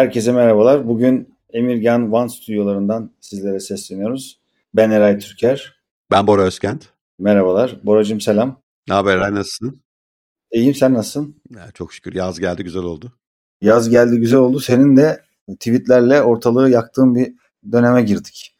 Herkese merhabalar. Bugün Emirgan One stüdyolarından sizlere sesleniyoruz. Ben Eray Türker. Ben Bora Özkent. Merhabalar. Boracığım selam. Ne haber Eray nasılsın? İyiyim sen nasılsın? Ya, çok şükür yaz geldi güzel oldu. Yaz geldi güzel oldu. Senin de tweetlerle ortalığı yaktığın bir döneme girdik.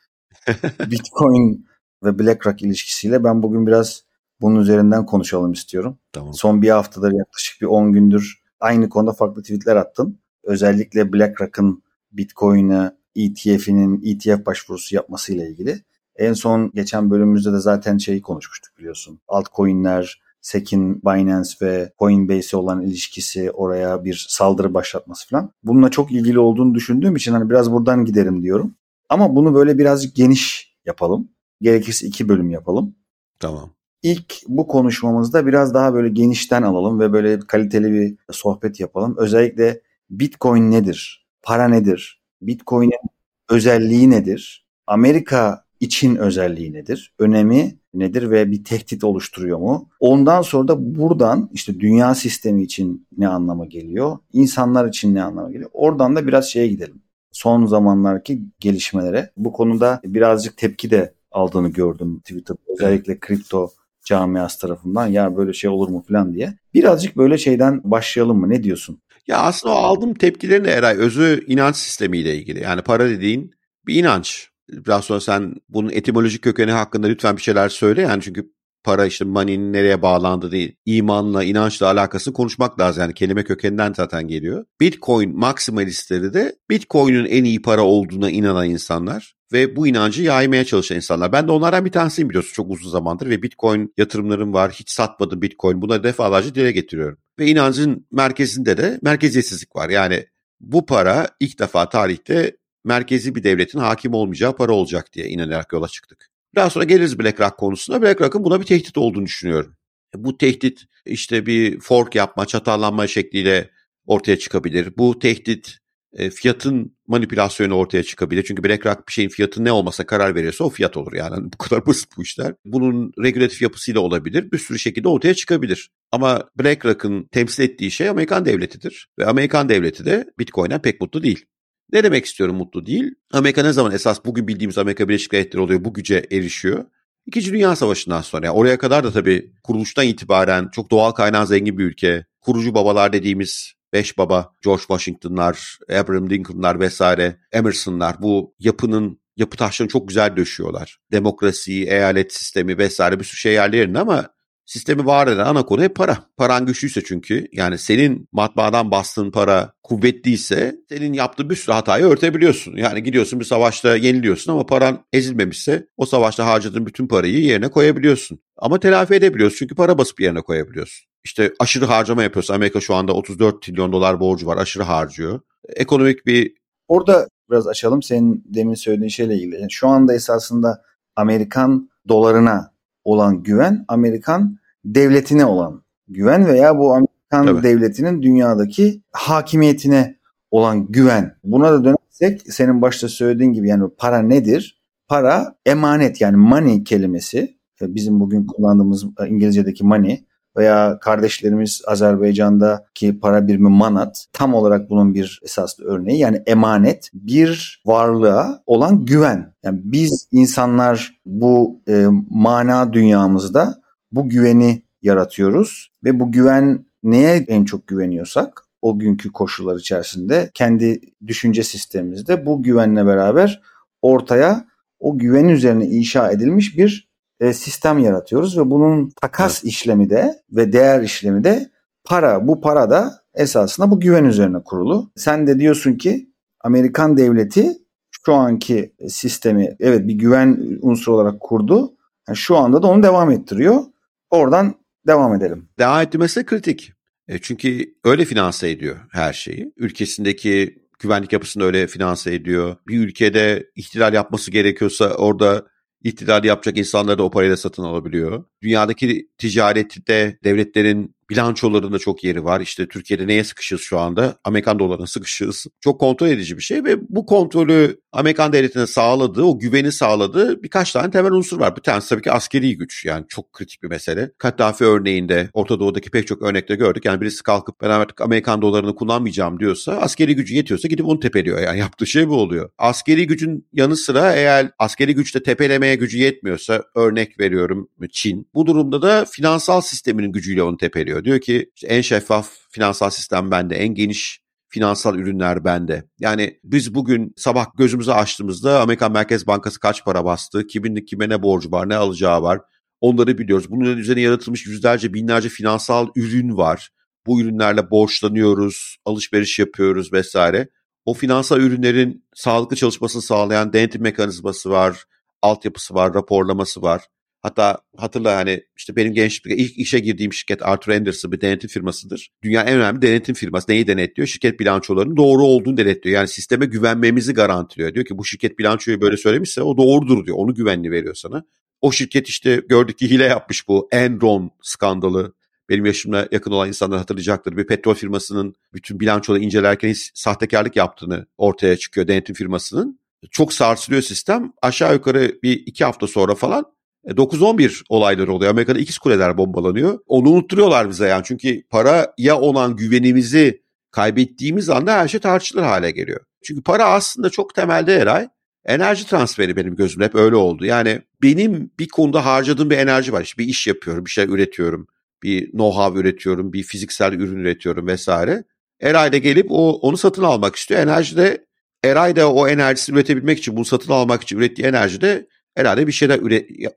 Bitcoin ve BlackRock ilişkisiyle ben bugün biraz bunun üzerinden konuşalım istiyorum. Tamam. Son bir haftadır yaklaşık bir 10 gündür aynı konuda farklı tweetler attın. Özellikle BlackRock'ın Bitcoin'e ETF'inin ETF başvurusu yapmasıyla ilgili. En son geçen bölümümüzde de zaten şeyi konuşmuştuk biliyorsun. Altcoin'ler, SEC'in Binance ve Coinbase'e olan ilişkisi, oraya bir saldırı başlatması falan. Bununla çok ilgili olduğunu düşündüğüm için hani biraz buradan giderim diyorum. Ama bunu böyle birazcık geniş yapalım. Gerekirse iki bölüm yapalım. Tamam. İlk bu konuşmamızda biraz daha böyle genişten alalım ve böyle kaliteli bir sohbet yapalım. Özellikle Bitcoin nedir? Para nedir? Bitcoin'in özelliği nedir? Amerika için özelliği nedir? Önemi nedir ve bir tehdit oluşturuyor mu? Ondan sonra da buradan işte dünya sistemi için ne anlama geliyor? İnsanlar için ne anlama geliyor? Oradan da biraz şeye gidelim. Son zamanlardaki gelişmelere. Bu konuda birazcık tepki de aldığını gördüm Twitter özellikle kripto camiası tarafından ya böyle şey olur mu falan diye. Birazcık böyle şeyden başlayalım mı? Ne diyorsun? Ya aslında o aldığım tepkilerin de Eray özü inanç sistemiyle ilgili. Yani para dediğin bir inanç. Biraz sonra sen bunun etimolojik kökeni hakkında lütfen bir şeyler söyle. Yani çünkü para işte money'nin nereye bağlandığı değil. imanla, inançla alakası konuşmak lazım. Yani kelime kökeninden zaten geliyor. Bitcoin maksimalistleri de Bitcoin'in en iyi para olduğuna inanan insanlar ve bu inancı yaymaya çalışan insanlar. Ben de onlardan bir tanesiyim biliyorsun çok uzun zamandır ve Bitcoin yatırımlarım var. Hiç satmadım Bitcoin. Buna defalarca dile getiriyorum. Ve inancın merkezinde de merkeziyetsizlik var. Yani bu para ilk defa tarihte merkezi bir devletin hakim olmayacağı para olacak diye inanarak yola çıktık. Daha sonra geliriz BlackRock konusuna. BlackRock'ın buna bir tehdit olduğunu düşünüyorum. Bu tehdit işte bir fork yapma, çatallanma şekliyle ortaya çıkabilir. Bu tehdit e, fiyatın manipülasyonu ortaya çıkabilir. Çünkü BlackRock bir şeyin fiyatı ne olmasa karar veriyorsa o fiyat olur yani. Bu kadar basit bu işler. Bunun regülatif yapısıyla olabilir. Bir sürü şekilde ortaya çıkabilir. Ama BlackRock'ın temsil ettiği şey Amerikan devletidir. Ve Amerikan devleti de Bitcoin'den pek mutlu değil. Ne demek istiyorum mutlu değil? Amerika ne zaman esas bugün bildiğimiz Amerika Birleşik Devletleri oluyor bu güce erişiyor? İkinci Dünya Savaşı'ndan sonra. Yani oraya kadar da tabii kuruluştan itibaren çok doğal kaynağı zengin bir ülke. Kurucu babalar dediğimiz beş baba, George Washington'lar, Abraham Lincoln'lar vesaire, Emerson'lar bu yapının yapı taşlarını çok güzel döşüyorlar. Demokrasiyi, eyalet sistemi vesaire bir sürü şey yerlerinde ama sistemi var eden ana konu hep para. Paran güçlüyse çünkü yani senin matbaadan bastığın para kuvvetliyse senin yaptığın bir sürü hatayı örtebiliyorsun. Yani gidiyorsun bir savaşta yeniliyorsun ama paran ezilmemişse o savaşta harcadığın bütün parayı yerine koyabiliyorsun. Ama telafi edebiliyorsun çünkü para basıp yerine koyabiliyorsun. İşte aşırı harcama yapıyorsun. Amerika şu anda 34 trilyon dolar borcu var. Aşırı harcıyor. Ekonomik bir... Orada biraz açalım senin demin söylediğin şeyle ilgili. Yani şu anda esasında Amerikan dolarına olan güven, Amerikan devletine olan güven veya bu Amerikan Tabii. devletinin dünyadaki hakimiyetine olan güven. Buna da dönersek senin başta söylediğin gibi yani para nedir? Para emanet yani money kelimesi bizim bugün kullandığımız İngilizce'deki money veya kardeşlerimiz Azerbaycan'daki para birimi manat tam olarak bunun bir esaslı örneği yani emanet bir varlığa olan güven. Yani biz insanlar bu e, mana dünyamızda bu güveni yaratıyoruz ve bu güven neye en çok güveniyorsak o günkü koşullar içerisinde kendi düşünce sistemimizde bu güvenle beraber ortaya o güven üzerine inşa edilmiş bir e, sistem yaratıyoruz ve bunun takas evet. işlemi de ve değer işlemi de para. Bu para da esasında bu güven üzerine kurulu. Sen de diyorsun ki Amerikan devleti şu anki sistemi evet bir güven unsuru olarak kurdu. Yani şu anda da onu devam ettiriyor. Oradan devam edelim. Devam ettirmesi kritik. E çünkü öyle finanse ediyor her şeyi. Ülkesindeki güvenlik yapısını öyle finanse ediyor. Bir ülkede ihtilal yapması gerekiyorsa orada ihtilali yapacak insanları da o parayla satın alabiliyor. Dünyadaki ticarette devletlerin bilançolarında çok yeri var. İşte Türkiye'de neye sıkışız şu anda? Amerikan dolarına sıkışız. Çok kontrol edici bir şey ve bu kontrolü Amerikan devletine sağladığı, o güveni sağladığı birkaç tane temel unsur var. Bir tanesi tabii ki askeri güç. Yani çok kritik bir mesele. Kaddafi örneğinde Orta Doğu'daki pek çok örnekte gördük. Yani birisi kalkıp ben artık Amerikan dolarını kullanmayacağım diyorsa askeri gücü yetiyorsa gidip onu tepeliyor. Yani yaptığı şey bu oluyor. Askeri gücün yanı sıra eğer askeri güçte tepelemeye gücü yetmiyorsa örnek veriyorum Çin. Bu durumda da finansal sisteminin gücüyle onu tepeliyor. Diyor ki işte en şeffaf finansal sistem bende, en geniş finansal ürünler bende. Yani biz bugün sabah gözümüzü açtığımızda Amerikan Merkez Bankası kaç para bastı, kimin kime ne borcu var, ne alacağı var. Onları biliyoruz. Bunun üzerine yaratılmış yüzlerce, binlerce finansal ürün var. Bu ürünlerle borçlanıyoruz, alışveriş yapıyoruz vesaire. O finansal ürünlerin sağlıklı çalışmasını sağlayan denetim mekanizması var, altyapısı var, raporlaması var. Hatta hatırla hani işte benim gençlikte ilk işe girdiğim şirket Arthur Anderson bir denetim firmasıdır. Dünyanın en önemli denetim firması. Neyi denetliyor? Şirket bilançolarının doğru olduğunu denetliyor. Yani sisteme güvenmemizi garantiliyor. Diyor ki bu şirket bilançoyu böyle söylemişse o doğrudur diyor. Onu güvenli veriyor sana. O şirket işte gördük ki hile yapmış bu Enron skandalı. Benim yaşımla yakın olan insanlar hatırlayacaktır. Bir petrol firmasının bütün bilançoları incelerken sahtekarlık yaptığını ortaya çıkıyor denetim firmasının. Çok sarsılıyor sistem. Aşağı yukarı bir iki hafta sonra falan 9-11 e, olayları oluyor. Amerika'da ikiz kuleler bombalanıyor. Onu unutturuyorlar bize yani. Çünkü paraya olan güvenimizi kaybettiğimiz anda her şey tartışılır hale geliyor. Çünkü para aslında çok temelde Eray enerji transferi benim gözümde hep öyle oldu. Yani benim bir konuda harcadığım bir enerji var. İşte bir iş yapıyorum, bir şey üretiyorum, bir know-how üretiyorum, bir fiziksel ürün üretiyorum vesaire. Eray da gelip o onu satın almak istiyor. Enerji de Eray da o enerjisini üretebilmek için, bunu satın almak için ürettiği enerji de herhalde bir şeyler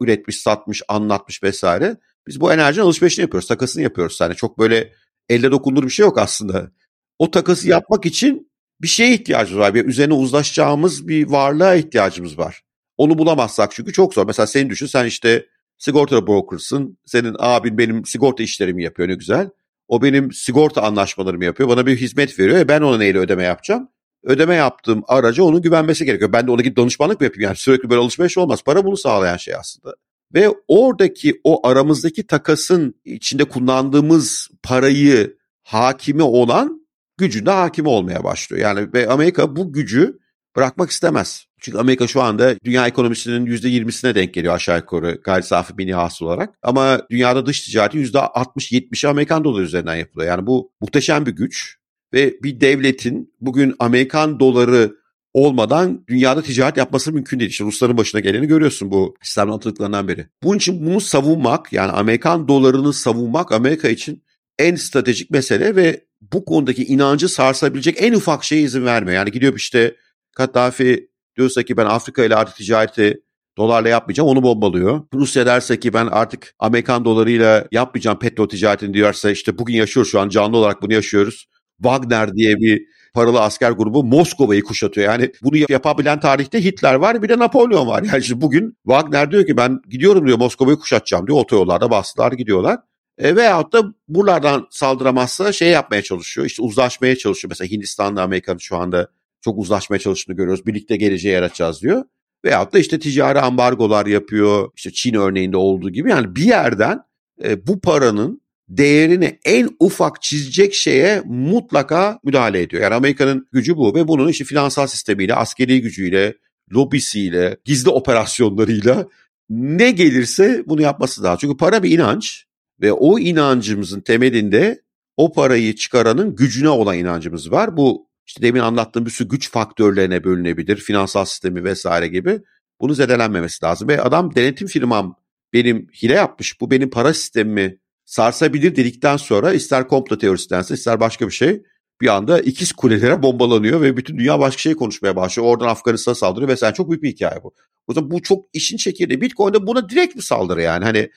üretmiş, satmış, anlatmış vesaire. Biz bu enerjinin alışverişini yapıyoruz, takasını yapıyoruz. Yani çok böyle elle dokunur bir şey yok aslında. O takası yapmak için bir şeye ihtiyacımız var. Bir üzerine uzlaşacağımız bir varlığa ihtiyacımız var. Onu bulamazsak çünkü çok zor. Mesela seni düşün sen işte sigorta brokersın. Senin abin benim sigorta işlerimi yapıyor ne güzel. O benim sigorta anlaşmalarımı yapıyor. Bana bir hizmet veriyor. E ben ona neyle ödeme yapacağım? Ödeme yaptığım araca onun güvenmesi gerekiyor. Ben de ona gidip danışmanlık mı yapayım? Yani sürekli böyle alışveriş olmaz. Para bunu sağlayan şey aslında. Ve oradaki o aramızdaki takasın içinde kullandığımız parayı hakimi olan gücünde hakimi olmaya başlıyor. Yani ve Amerika bu gücü bırakmak istemez. Çünkü Amerika şu anda dünya ekonomisinin %20'sine denk geliyor aşağı yukarı gayri safi mini hasıl olarak. Ama dünyada dış ticareti %60-70'i Amerikan doları üzerinden yapılıyor. Yani bu muhteşem bir güç ve bir devletin bugün Amerikan doları olmadan dünyada ticaret yapması mümkün değil. İşte Rusların başına geleni görüyorsun bu İslam atıldıklarından beri. Bunun için bunu savunmak yani Amerikan dolarını savunmak Amerika için en stratejik mesele ve bu konudaki inancı sarsabilecek en ufak şeye izin vermiyor. Yani gidiyor işte Kaddafi diyorsa ki ben Afrika ile artık ticareti dolarla yapmayacağım onu bombalıyor. Rusya derse ki ben artık Amerikan dolarıyla yapmayacağım petrol ticaretini diyorsa işte bugün yaşıyoruz şu an canlı olarak bunu yaşıyoruz. Wagner diye bir paralı asker grubu Moskova'yı kuşatıyor. Yani bunu yapabilen tarihte Hitler var bir de Napolyon var. Yani işte bugün Wagner diyor ki ben gidiyorum diyor Moskova'yı kuşatacağım diyor. Otoyollarda bastılar gidiyorlar. E, veyahut da buralardan saldıramazsa şey yapmaya çalışıyor. İşte uzlaşmaya çalışıyor. Mesela Hindistan'la Amerika'nın şu anda çok uzlaşmaya çalıştığını görüyoruz. Birlikte geleceği yaratacağız diyor. Veyahut da işte ticari ambargolar yapıyor. İşte Çin örneğinde olduğu gibi. Yani bir yerden e, bu paranın değerini en ufak çizecek şeye mutlaka müdahale ediyor. Yani Amerika'nın gücü bu ve bunun işte finansal sistemiyle, askeri gücüyle, lobisiyle, gizli operasyonlarıyla ne gelirse bunu yapması daha. Çünkü para bir inanç ve o inancımızın temelinde o parayı çıkaranın gücüne olan inancımız var. Bu işte demin anlattığım bir sürü güç faktörlerine bölünebilir. Finansal sistemi vesaire gibi. Bunu zedelenmemesi lazım. Ve adam denetim firmam benim hile yapmış. Bu benim para sistemimi sarsabilir dedikten sonra ister komplo teorisi dense ister başka bir şey bir anda ikiz kulelere bombalanıyor ve bütün dünya başka şey konuşmaya başlıyor. Oradan Afganistan'a saldırıyor vesaire. Çok büyük bir hikaye bu. O zaman bu çok işin çekirdeği. Bitcoin'de buna direkt bir saldırı yani. Hani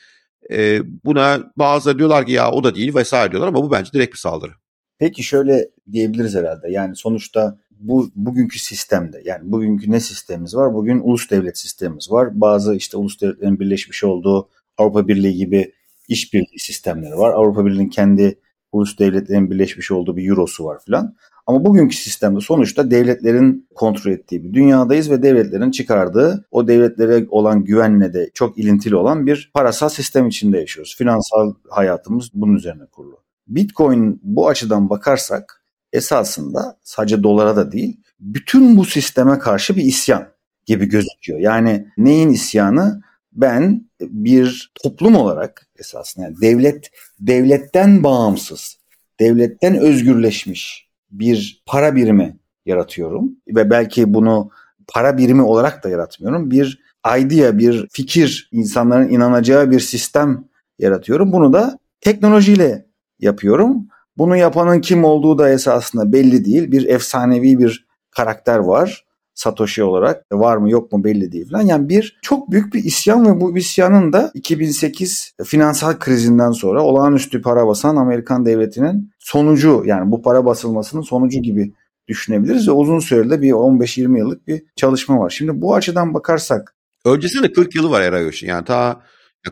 e, buna bazıları diyorlar ki ya o da değil vesaire diyorlar ama bu bence direkt bir saldırı. Peki şöyle diyebiliriz herhalde. Yani sonuçta bu bugünkü sistemde yani bugünkü ne sistemimiz var? Bugün ulus devlet sistemimiz var. Bazı işte ulus devletlerin birleşmiş olduğu Avrupa Birliği gibi işbirliği sistemleri var. Avrupa Birliği'nin kendi ulus devletlerin birleşmiş olduğu bir eurosu var filan. Ama bugünkü sistemde sonuçta devletlerin kontrol ettiği bir dünyadayız ve devletlerin çıkardığı o devletlere olan güvenle de çok ilintili olan bir parasal sistem içinde yaşıyoruz. Finansal hayatımız bunun üzerine kurulu. Bitcoin bu açıdan bakarsak esasında sadece dolara da değil bütün bu sisteme karşı bir isyan gibi gözüküyor. Yani neyin isyanı? Ben bir toplum olarak esasında yani devlet devletten bağımsız, devletten özgürleşmiş bir para birimi yaratıyorum ve belki bunu para birimi olarak da yaratmıyorum. Bir idea, bir fikir, insanların inanacağı bir sistem yaratıyorum. Bunu da teknolojiyle yapıyorum. Bunu yapanın kim olduğu da esasında belli değil. Bir efsanevi bir karakter var. Satoshi olarak var mı yok mu belli değil falan. Yani bir çok büyük bir isyan ve bu isyanın da 2008 finansal krizinden sonra olağanüstü para basan Amerikan devletinin sonucu yani bu para basılmasının sonucu gibi düşünebiliriz ve uzun sürede bir 15-20 yıllık bir çalışma var. Şimdi bu açıdan bakarsak Öncesinde 40 yılı var Erayoş'un. Yani ta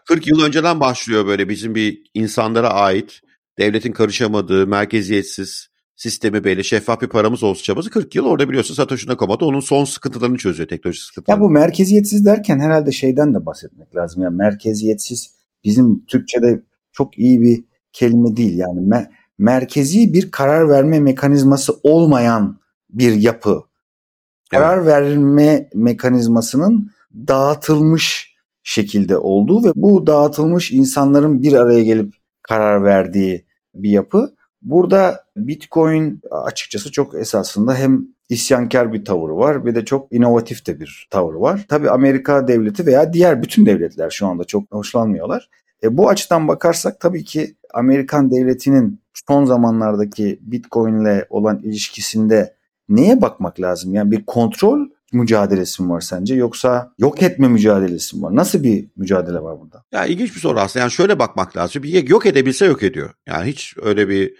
40 yıl önceden başlıyor böyle bizim bir insanlara ait devletin karışamadığı, merkeziyetsiz, sistemi belli, şeffaf bir paramız olsun çabası 40 yıl. Orada biliyorsun Satoshi Nakamoto onun son sıkıntılarını çözüyor, teknolojik sıkıntılarını. Ya bu merkeziyetsiz derken herhalde şeyden de bahsetmek lazım. Yani merkeziyetsiz bizim Türkçe'de çok iyi bir kelime değil. Yani me- merkezi bir karar verme mekanizması olmayan bir yapı. Karar evet. verme mekanizmasının dağıtılmış şekilde olduğu ve bu dağıtılmış insanların bir araya gelip karar verdiği bir yapı. Burada Bitcoin açıkçası çok esasında hem isyankar bir tavırı var ve de çok inovatif de bir tavır var. Tabii Amerika devleti veya diğer bütün devletler şu anda çok hoşlanmıyorlar. E, bu açıdan bakarsak tabii ki Amerikan devletinin son zamanlardaki Bitcoin ile olan ilişkisinde neye bakmak lazım? Yani bir kontrol mücadelesi mi var sence yoksa yok etme mücadelesi mi var? Nasıl bir mücadele var burada? Ya ilginç bir soru aslında. Yani şöyle bakmak lazım. Bir yok edebilse yok ediyor. Yani hiç öyle bir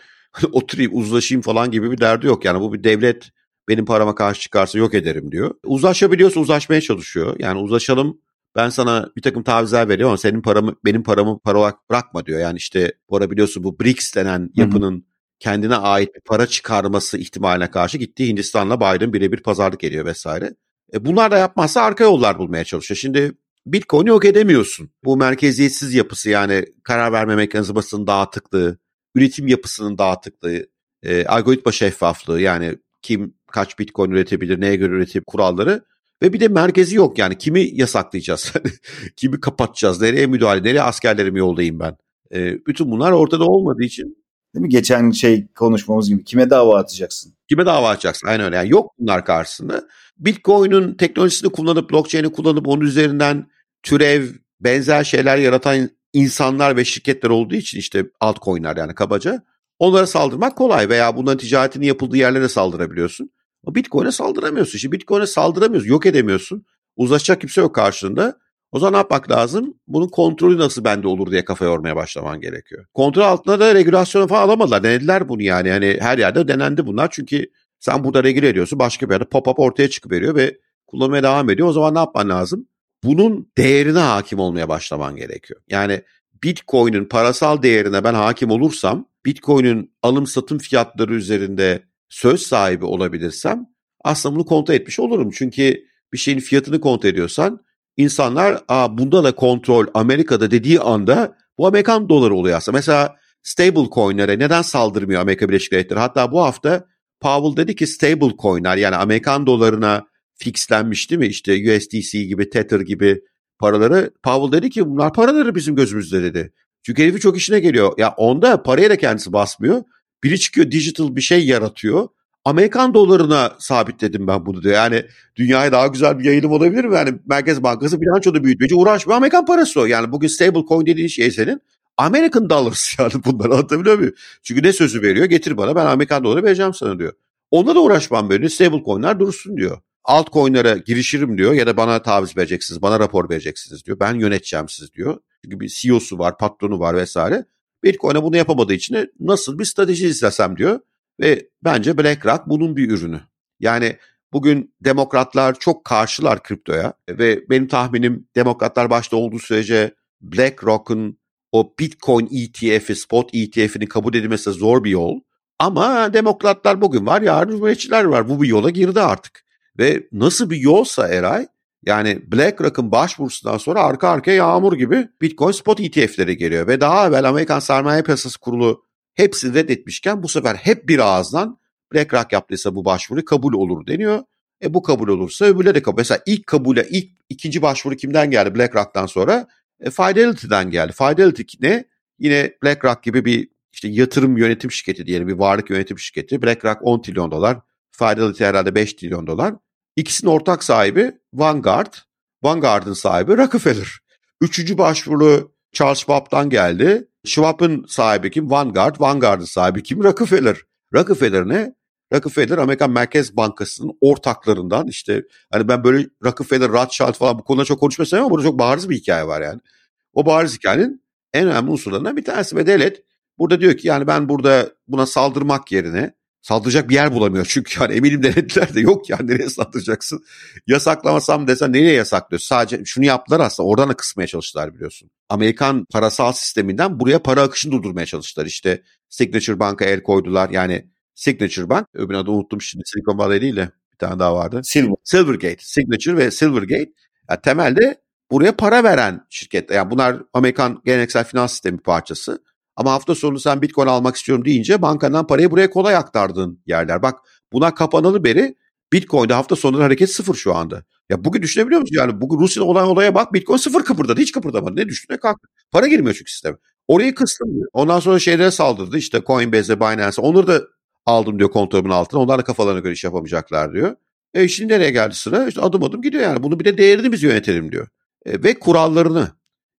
oturayım uzlaşayım falan gibi bir derdi yok. Yani bu bir devlet benim parama karşı çıkarsa yok ederim diyor. Uzlaşabiliyorsa uzlaşmaya çalışıyor. Yani uzlaşalım ben sana bir takım tavizler veriyorum ama senin paramı benim paramı para olarak bırakma diyor. Yani işte para biliyorsun bu BRICS denen yapının Hı-hı. kendine ait bir para çıkarması ihtimaline karşı gittiği Hindistan'la Biden birebir pazarlık ediyor vesaire. E bunlar da yapmazsa arka yollar bulmaya çalışıyor. Şimdi Bitcoin yok edemiyorsun. Bu merkeziyetsiz yapısı yani karar verme mekanizmasının dağıtıklığı, üretim yapısının dağıtıklığı, e, algoritma şeffaflığı yani kim kaç Bitcoin üretebilir, neye göre üretebilir kuralları ve bir de merkezi yok yani kimi yasaklayacağız, kimi kapatacağız, nereye müdahale, nereye askerlerimi yollayayım ben. E, bütün bunlar ortada olmadığı için. Değil mi? Geçen şey konuşmamız gibi kime dava atacaksın? Kime dava atacaksın? Aynen öyle. Yani yok bunlar karşısında. Bitcoin'in teknolojisini kullanıp, blockchain'i kullanıp onun üzerinden türev, benzer şeyler yaratan insanlar ve şirketler olduğu için işte altcoin'ler yani kabaca onlara saldırmak kolay veya bunların ticaretinin yapıldığı yerlere saldırabiliyorsun. Ama Bitcoin'e saldıramıyorsun. Şimdi Bitcoin'e saldıramıyorsun, yok edemiyorsun. Uzlaşacak kimse yok karşında. O zaman ne yapmak lazım? Bunun kontrolü nasıl bende olur diye kafa yormaya başlaman gerekiyor. Kontrol altında da regülasyon falan alamadılar. Denediler bunu yani. Yani her yerde denendi bunlar. Çünkü sen burada regüle ediyorsun. Başka bir yerde pop-up ortaya çıkıveriyor ve kullanmaya devam ediyor. O zaman ne yapman lazım? Bunun değerine hakim olmaya başlaman gerekiyor. Yani Bitcoin'in parasal değerine ben hakim olursam, Bitcoin'in alım satım fiyatları üzerinde söz sahibi olabilirsem aslında bunu kontrol etmiş olurum. Çünkü bir şeyin fiyatını kontrol ediyorsan insanlar Aa, bunda da kontrol Amerika'da dediği anda bu Amerikan doları oluyor aslında. Mesela stable coin'lere neden saldırmıyor Amerika Birleşik Devletleri? Hatta bu hafta Powell dedi ki stable coin'ler yani Amerikan dolarına fixlenmiş değil mi? İşte USDC gibi, Tether gibi paraları. Powell dedi ki bunlar paraları bizim gözümüzde dedi. Çünkü herifi çok işine geliyor. Ya onda paraya da kendisi basmıyor. Biri çıkıyor digital bir şey yaratıyor. Amerikan dolarına sabitledim ben bunu diyor. Yani dünyaya daha güzel bir yayılım olabilir mi? Yani Merkez Bankası bilançoda büyütmeci uğraşmıyor. Amerikan parası o. Yani bugün stable coin dediğin şey senin American dollars yani bunları anlatabiliyor muyum? Çünkü ne sözü veriyor? Getir bana ben Amerikan doları vereceğim sana diyor. Onunla da uğraşmam böyle. Stable coin'ler dursun diyor. Altcoin'lere girişirim diyor ya da bana taviz vereceksiniz, bana rapor vereceksiniz diyor. Ben yöneteceğim siz diyor. Çünkü bir CEO'su var, patronu var vesaire. Bitcoin'e bunu yapamadığı için nasıl bir strateji izlesem diyor. Ve bence BlackRock bunun bir ürünü. Yani bugün demokratlar çok karşılar kriptoya ve benim tahminim demokratlar başta olduğu sürece BlackRock'un o Bitcoin ETF'i, spot ETF'ini kabul edilmesi zor bir yol. Ama demokratlar bugün var, yarın cumhuriyetçiler var. Bu bir yola girdi artık. Ve nasıl bir yolsa Eray, yani BlackRock'ın başvurusundan sonra arka arkaya yağmur gibi Bitcoin spot ETF'leri geliyor. Ve daha evvel Amerikan Sermaye Piyasası Kurulu hepsini reddetmişken bu sefer hep bir ağızdan BlackRock yaptıysa bu başvuru kabul olur deniyor. E bu kabul olursa öbürleri de kabul. Mesela ilk kabule, ilk ikinci başvuru kimden geldi BlackRock'tan sonra? E, Fidelity'den geldi. Fidelity ne? Yine BlackRock gibi bir işte yatırım yönetim şirketi diyelim bir varlık yönetim şirketi. BlackRock 10 trilyon dolar, Fidelity herhalde 5 trilyon dolar. İkisinin ortak sahibi Vanguard, Vanguard'ın sahibi Rockefeller. Üçüncü başvuru Charles Schwab'dan geldi. Schwab'ın sahibi kim? Vanguard. Vanguard'ın sahibi kim? Rockefeller. Rockefeller ne? Rockefeller Amerikan Merkez Bankası'nın ortaklarından işte hani ben böyle Rockefeller, Rothschild falan bu konuda çok konuşmasam ama burada çok bariz bir hikaye var yani. O bariz hikayenin en önemli unsurlarından bir tanesi ve devlet burada diyor ki yani ben burada buna saldırmak yerine saldıracak bir yer bulamıyor. Çünkü yani eminim denetler de yok yani nereye saldıracaksın. Yasaklamasam desen nereye yasaklıyor? Sadece şunu yaptılar aslında oradan da kısmaya çalıştılar biliyorsun. Amerikan parasal sisteminden buraya para akışını durdurmaya çalıştılar. İşte Signature Bank'a el koydular. Yani Signature Bank, öbür adı unuttum şimdi Silicon Valley değil de bir tane daha vardı. Silver. Silvergate, Signature ve Silvergate. Yani temelde buraya para veren şirketler. Yani bunlar Amerikan geleneksel finans sistemi parçası. Ama hafta sonu sen Bitcoin almak istiyorum deyince bankadan parayı buraya kolay aktardığın yerler. Bak buna kapanalı beri Bitcoin'de hafta sonu hareket sıfır şu anda. Ya bugün düşünebiliyor musun? Yani bugün Rusya'da olan olaya bak Bitcoin sıfır kıpırdadı. Hiç kıpırdamadı. Ne düştü ne kalktı. Para girmiyor çünkü sisteme. Orayı kıstım diyor. Ondan sonra şeylere saldırdı. İşte Coinbase'e, Binance'e. Onları da aldım diyor kontrolümün altına. Onlar da kafalarına göre iş yapamayacaklar diyor. E şimdi nereye geldi sıra? İşte adım adım gidiyor yani. Bunu bir de değerini biz yönetelim diyor. E, ve kurallarını.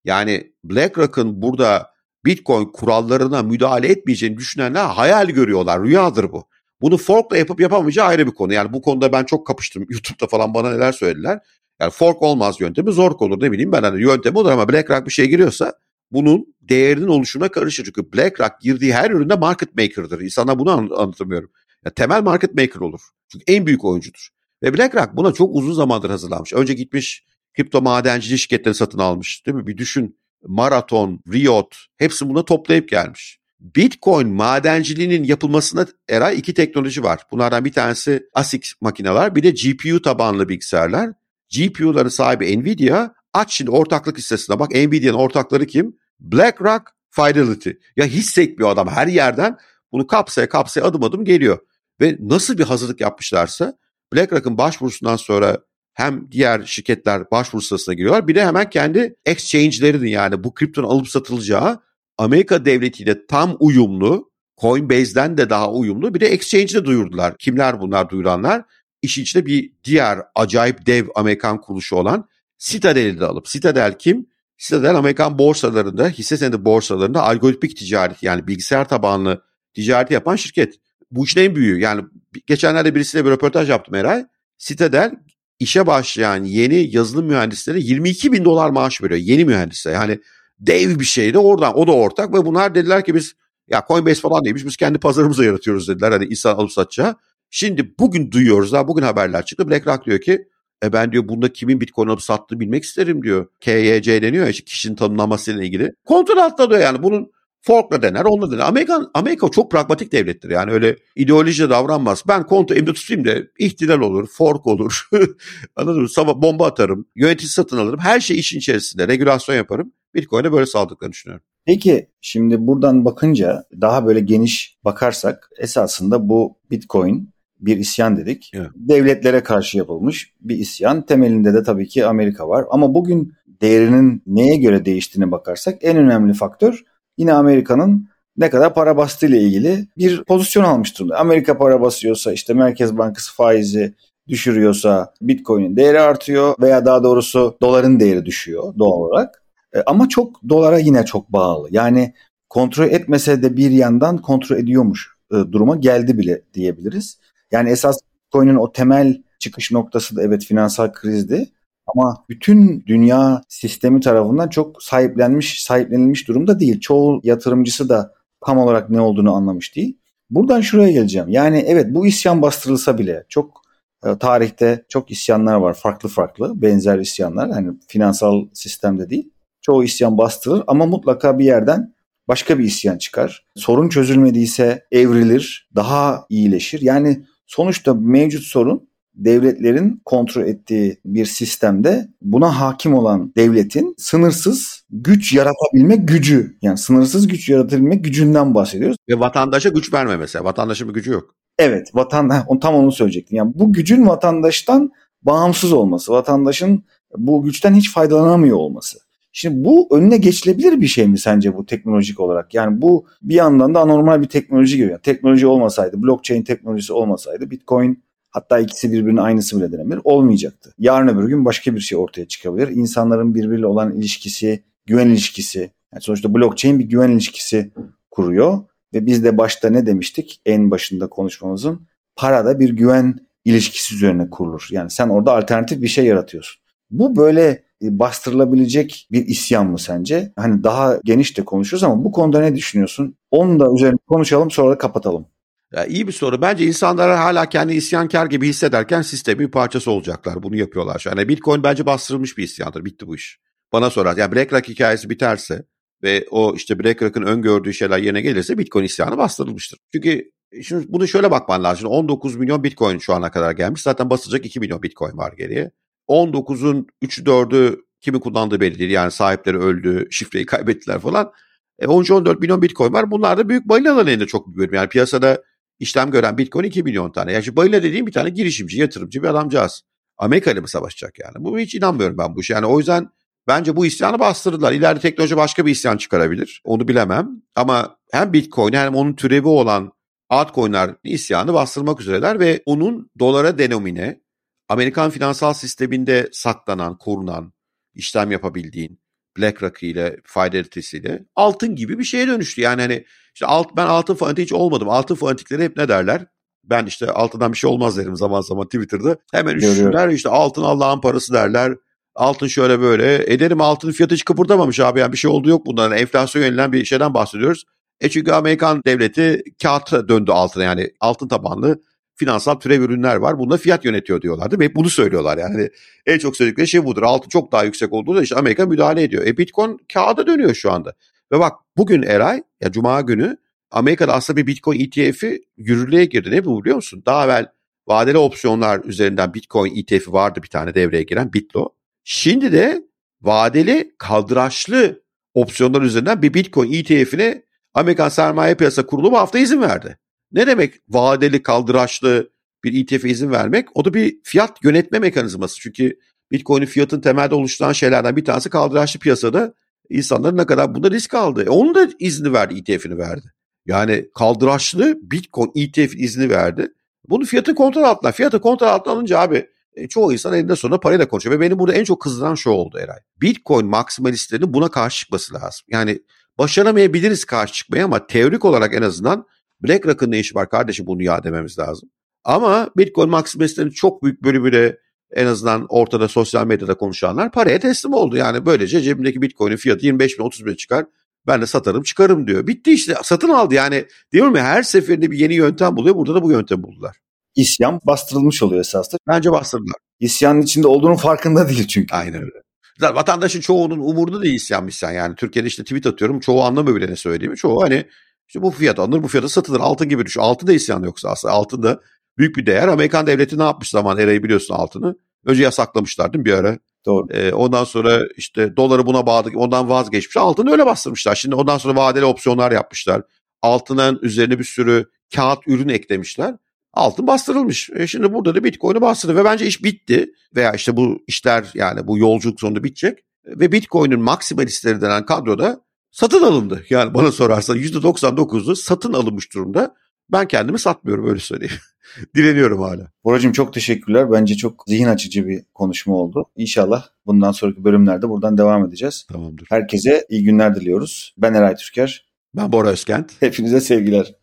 Yani BlackRock'ın burada Bitcoin kurallarına müdahale etmeyeceğini düşünenler hayal görüyorlar. Rüyadır bu. Bunu forkla yapıp yapamayacağı ayrı bir konu. Yani bu konuda ben çok kapıştım. YouTube'da falan bana neler söylediler. Yani fork olmaz yöntemi zor olur ne bileyim ben hani yöntemi olur ama BlackRock bir şey giriyorsa bunun değerinin oluşuna karışır. Çünkü BlackRock girdiği her üründe market maker'dır. İnsanlar bunu anlatamıyorum. Ya temel market maker olur. Çünkü en büyük oyuncudur. Ve BlackRock buna çok uzun zamandır hazırlanmış. Önce gitmiş kripto madencilik şirketleri satın almış. Değil mi? Bir düşün. Marathon, Riot hepsi buna toplayıp gelmiş. Bitcoin madenciliğinin yapılmasında Eray iki teknoloji var. Bunlardan bir tanesi ASIC makineler bir de GPU tabanlı bilgisayarlar. GPU'ların sahibi Nvidia. Aç şimdi ortaklık listesine bak Nvidia'nın ortakları kim? BlackRock, Fidelity. Ya hissek bir adam her yerden bunu kapsaya kapsaya adım adım geliyor. Ve nasıl bir hazırlık yapmışlarsa BlackRock'ın başvurusundan sonra hem diğer şirketler başvuru sırasına giriyorlar bir de hemen kendi exchange'lerinin yani bu kriptonun alıp satılacağı Amerika devletiyle tam uyumlu Coinbase'den de daha uyumlu bir de exchange'de duyurdular. Kimler bunlar duyuranlar? İşin içinde bir diğer acayip dev Amerikan kuruluşu olan Citadel'i de alıp. Citadel kim? Citadel Amerikan borsalarında, hisse senedi borsalarında algoritmik ticaret yani bilgisayar tabanlı ticareti yapan şirket. Bu işin en büyüğü. Yani geçenlerde birisiyle bir röportaj yaptım Eray. Citadel işe başlayan yeni yazılım mühendislere 22 bin dolar maaş veriyor. Yeni mühendise. Yani dev bir şey de oradan. O da ortak ve bunlar dediler ki biz ya Coinbase falan değilmiş biz kendi pazarımıza yaratıyoruz dediler. Hani insan alıp satacağı. Şimdi bugün duyuyoruz daha bugün haberler çıktı. BlackRock diyor ki e ben diyor bunda kimin bitcoin alıp sattığını bilmek isterim diyor. KYC deniyor ya işte kişinin tanımlamasıyla ilgili. Kontrol altında diyor yani bunun forkla dener, onunla dener. Amerika, Amerika çok pragmatik devlettir. Yani öyle ideolojiyle davranmaz. Ben kontu elimde tutayım da ihtilal olur, fork olur. Anladın mı? Sabah bomba atarım, yönetici satın alırım. Her şey işin içerisinde. Regülasyon yaparım. Bitcoin'e böyle saldıklarını düşünüyorum. Peki şimdi buradan bakınca daha böyle geniş bakarsak esasında bu Bitcoin bir isyan dedik. Evet. Devletlere karşı yapılmış bir isyan. Temelinde de tabii ki Amerika var. Ama bugün değerinin neye göre değiştiğine bakarsak en önemli faktör yine Amerika'nın ne kadar para bastığıyla ilgili bir pozisyon almış durumda. Amerika para basıyorsa işte Merkez Bankası faizi düşürüyorsa Bitcoin'in değeri artıyor veya daha doğrusu doların değeri düşüyor doğal olarak. E, ama çok dolara yine çok bağlı. Yani kontrol etmese de bir yandan kontrol ediyormuş e, duruma geldi bile diyebiliriz. Yani esas Bitcoin'in o temel çıkış noktası da evet finansal krizdi. Ama bütün dünya sistemi tarafından çok sahiplenmiş, sahiplenilmiş durumda değil. Çoğu yatırımcısı da tam olarak ne olduğunu anlamış değil. Buradan şuraya geleceğim. Yani evet bu isyan bastırılsa bile çok e, tarihte çok isyanlar var farklı farklı benzer isyanlar hani finansal sistemde değil. Çoğu isyan bastırılır ama mutlaka bir yerden başka bir isyan çıkar. Sorun çözülmediyse evrilir, daha iyileşir. Yani sonuçta mevcut sorun devletlerin kontrol ettiği bir sistemde buna hakim olan devletin sınırsız güç yaratabilme gücü yani sınırsız güç yaratabilme gücünden bahsediyoruz. Ve vatandaşa güç verme mesela. Vatandaşın bir gücü yok. Evet, vatan tam onu söyleyecektim. Yani bu gücün vatandaştan bağımsız olması, vatandaşın bu güçten hiç faydalanamıyor olması. Şimdi bu önüne geçilebilir bir şey mi sence bu teknolojik olarak? Yani bu bir yandan da anormal bir teknoloji gibi. Yani teknoloji olmasaydı, blockchain teknolojisi olmasaydı Bitcoin hatta ikisi birbirinin aynısı bile denebilir olmayacaktı. Yarın öbür gün başka bir şey ortaya çıkabilir. İnsanların birbiriyle olan ilişkisi, güven ilişkisi. Yani sonuçta blockchain bir güven ilişkisi kuruyor. Ve biz de başta ne demiştik en başında konuşmamızın? Para da bir güven ilişkisi üzerine kurulur. Yani sen orada alternatif bir şey yaratıyorsun. Bu böyle e, bastırılabilecek bir isyan mı sence? Hani daha geniş de konuşuruz ama bu konuda ne düşünüyorsun? Onu da üzerine konuşalım sonra da kapatalım. Ya iyi bir soru. Bence insanlar hala kendi isyankar gibi hissederken sistemin parçası olacaklar. Bunu yapıyorlar. Yani Bitcoin bence bastırılmış bir isyandır. Bitti bu iş. Bana sorar. Yani BlackRock hikayesi biterse ve o işte BlackRock'ın öngördüğü şeyler yerine gelirse Bitcoin isyanı bastırılmıştır. Çünkü şimdi bunu şöyle bakman lazım. 19 milyon Bitcoin şu ana kadar gelmiş. Zaten basılacak 2 milyon Bitcoin var geriye. 19'un 3'ü 4'ü kimi kullandığı belli değil. Yani sahipleri öldü, şifreyi kaybettiler falan. E, 13-14 milyon Bitcoin var. Bunlar da büyük balinaların elinde çok bir bölüm. Yani piyasada işlem gören Bitcoin 2 milyon tane. Yani şu balina dediğim bir tane girişimci, yatırımcı bir adamcağız. Amerika ile mi savaşacak yani? Bu hiç inanmıyorum ben bu işe. Yani o yüzden bence bu isyanı bastırdılar. İleride teknoloji başka bir isyan çıkarabilir. Onu bilemem. Ama hem Bitcoin hem onun türevi olan altcoin'ler isyanı bastırmak üzereler ve onun dolara denomine Amerikan finansal sisteminde saklanan, korunan, işlem yapabildiğin BlackRock ile Fidelity ile altın gibi bir şeye dönüştü. Yani hani işte alt, ben altın fanatiği hiç olmadım. Altın fanatikleri hep ne derler? Ben işte altından bir şey olmaz derim zaman zaman Twitter'da. Hemen üşürler işte altın Allah'ın parası derler. Altın şöyle böyle. Ederim altın fiyatı hiç kıpırdamamış abi. Yani bir şey oldu yok bundan. Yani enflasyon yenilen bir şeyden bahsediyoruz. E çünkü Amerikan devleti kağıt döndü altına yani altın tabanlı finansal türev ürünler var. Bunda fiyat yönetiyor diyorlardı. Ve bunu söylüyorlar yani. En çok söyledikleri şey budur. Altın çok daha yüksek olduğunda işte Amerika müdahale ediyor. E Bitcoin kağıda dönüyor şu anda. Ve bak bugün Eray ya Cuma günü Amerika'da aslında bir Bitcoin ETF'i yürürlüğe girdi. Ne bu biliyor musun? Daha evvel vadeli opsiyonlar üzerinden Bitcoin ETF'i vardı bir tane devreye giren Bitlo. Şimdi de vadeli kaldıraçlı opsiyonlar üzerinden bir Bitcoin ETF'ine Amerikan Sermaye Piyasa Kurulu bu hafta izin verdi. Ne demek vadeli kaldıraçlı bir ETF izin vermek? O da bir fiyat yönetme mekanizması. Çünkü Bitcoin'in fiyatın temelde oluşturan şeylerden bir tanesi kaldıraçlı piyasada insanlar ne kadar bunda risk aldı. E onun da izni verdi, ETF'ini verdi. Yani kaldıraçlı Bitcoin ETF izni verdi. Bunu fiyatı kontrol altına. Fiyatı kontrol altına alınca abi e, çoğu insan elinde sonunda parayla konuşuyor. Ve beni burada en çok kızdıran şu oldu Eray. Bitcoin maksimalistlerinin buna karşı çıkması lazım. Yani başaramayabiliriz karşı çıkmaya ama teorik olarak en azından BlackRock'ın ne işi var kardeşim bunu ya dememiz lazım. Ama Bitcoin maksimalistlerin çok büyük bölümü de en azından ortada sosyal medyada konuşanlar paraya teslim oldu. Yani böylece cebimdeki Bitcoin'in fiyatı 25 bin 30 bin çıkar. Ben de satarım çıkarım diyor. Bitti işte satın aldı yani. Diyorum mi her seferinde bir yeni yöntem buluyor. Burada da bu yöntem buldular. İsyan bastırılmış oluyor esasında. Bence bastırdılar. İsyanın içinde olduğunun farkında değil çünkü. Aynen öyle. Zaten vatandaşın çoğunun umurunda değil isyan misyan yani. Türkiye'de işte tweet atıyorum çoğu anlamıyor bile ne söylediğimi. Çoğu hani işte bu fiyat alınır bu fiyata satılır altın gibi düşün. Altın da isyan yoksa aslında altın da büyük bir değer. Amerikan devleti ne yapmış zaman erayı biliyorsun altını. Önce yasaklamışlar değil mi bir ara? Doğru. Ee, ondan sonra işte doları buna bağladı. Ondan vazgeçmiş. Altını öyle bastırmışlar. Şimdi ondan sonra vadeli opsiyonlar yapmışlar. Altının üzerine bir sürü kağıt ürün eklemişler. Altın bastırılmış. E şimdi burada da Bitcoin'i bastırdı ve bence iş bitti. Veya işte bu işler yani bu yolculuk sonunda bitecek. Ve Bitcoin'in maksimalistleri denen kadroda satın alındı. Yani bana sorarsan %99'u satın alınmış durumda. Ben kendimi satmıyorum öyle söyleyeyim. Dileniyorum hala. Boracığım çok teşekkürler. Bence çok zihin açıcı bir konuşma oldu. İnşallah bundan sonraki bölümlerde buradan devam edeceğiz. Tamamdır. Herkese iyi günler diliyoruz. Ben Eray Türker. Ben Bora Özkent. Hepinize sevgiler.